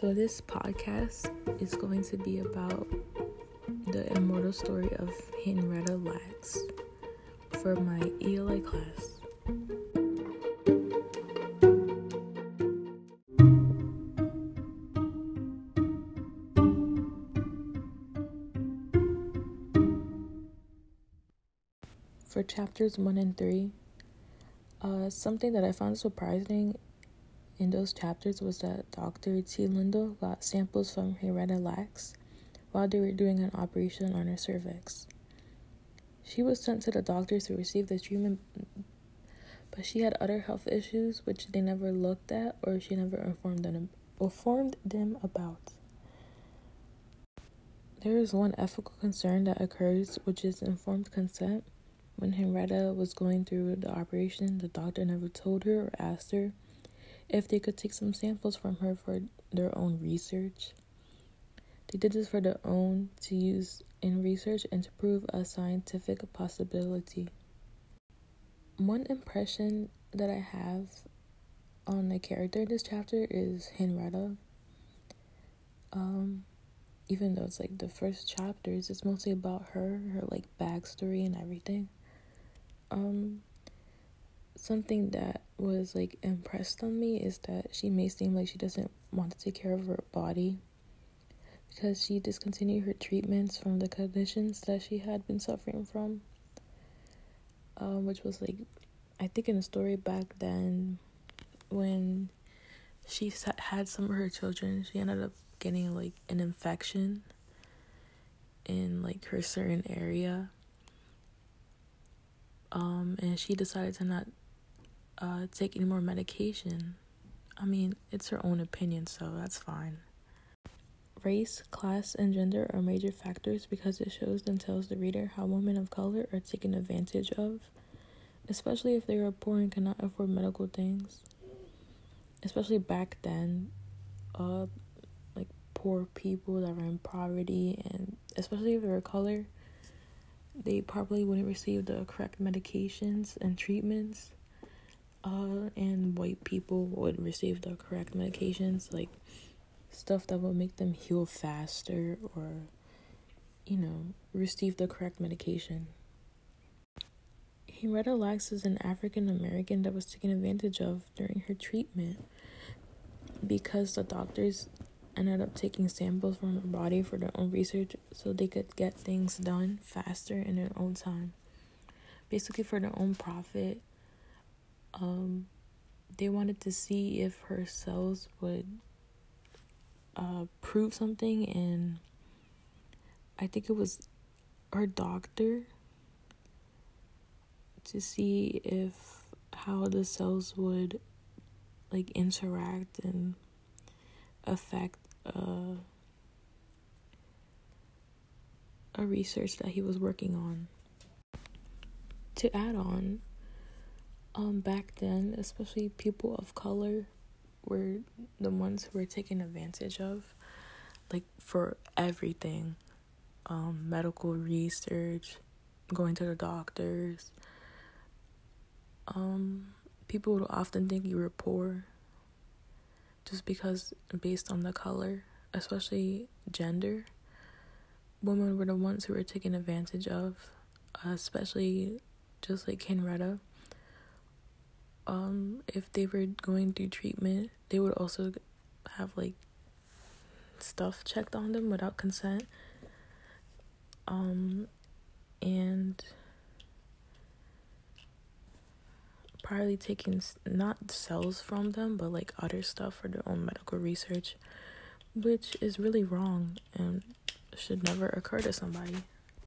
So, this podcast is going to be about the immortal story of Henrietta Lacks for my ELA class. For chapters 1 and 3, uh, something that I found surprising in those chapters was that Dr. TeLinde got samples from Henrietta Lacks while they were doing an operation on her cervix. She was sent to the doctors to receive the treatment, but she had other health issues which they never looked at or she never informed them informed them about. There is one ethical concern that occurs, which is informed consent. When Henrietta was going through the operation, the doctor never told her or asked her if they could take some samples from her for their own research. They did this for their own to use in research and to prove a scientific possibility. One impression that I have on the character in this chapter is Henrietta. Um, even though it's like the first chapters, it's mostly about her, her like backstory and everything um something that was like impressed on me is that she may seem like she doesn't want to take care of her body because she discontinued her treatments from the conditions that she had been suffering from um, which was like i think in the story back then when she had some of her children she ended up getting like an infection in like her certain area um, and she decided to not uh, take any more medication. I mean, it's her own opinion, so that's fine. Race, class, and gender are major factors because it shows and tells the reader how women of color are taken advantage of, especially if they are poor and cannot afford medical things. Especially back then, uh, like poor people that were in poverty, and especially if they were color they probably wouldn't receive the correct medications and treatments. Uh, and white people would receive the correct medications, like stuff that would make them heal faster or, you know, receive the correct medication. Henrietta is an African American that was taken advantage of during her treatment because the doctors ended up taking samples from her body for their own research so they could get things done faster in their own time. Basically, for their own profit. Um, they wanted to see if her cells would uh, prove something, and I think it was her doctor to see if how the cells would like interact and affect uh, a research that he was working on. To add on, um, back then, especially people of color were the ones who were taken advantage of, like for everything, um, medical research, going to the doctors. Um, people would often think you were poor just because based on the color, especially gender, women were the ones who were taken advantage of, uh, especially just like Henrietta. Um, if they were going through treatment, they would also have like stuff checked on them without consent. Um, and probably taking not cells from them, but like other stuff for their own medical research, which is really wrong and should never occur to somebody.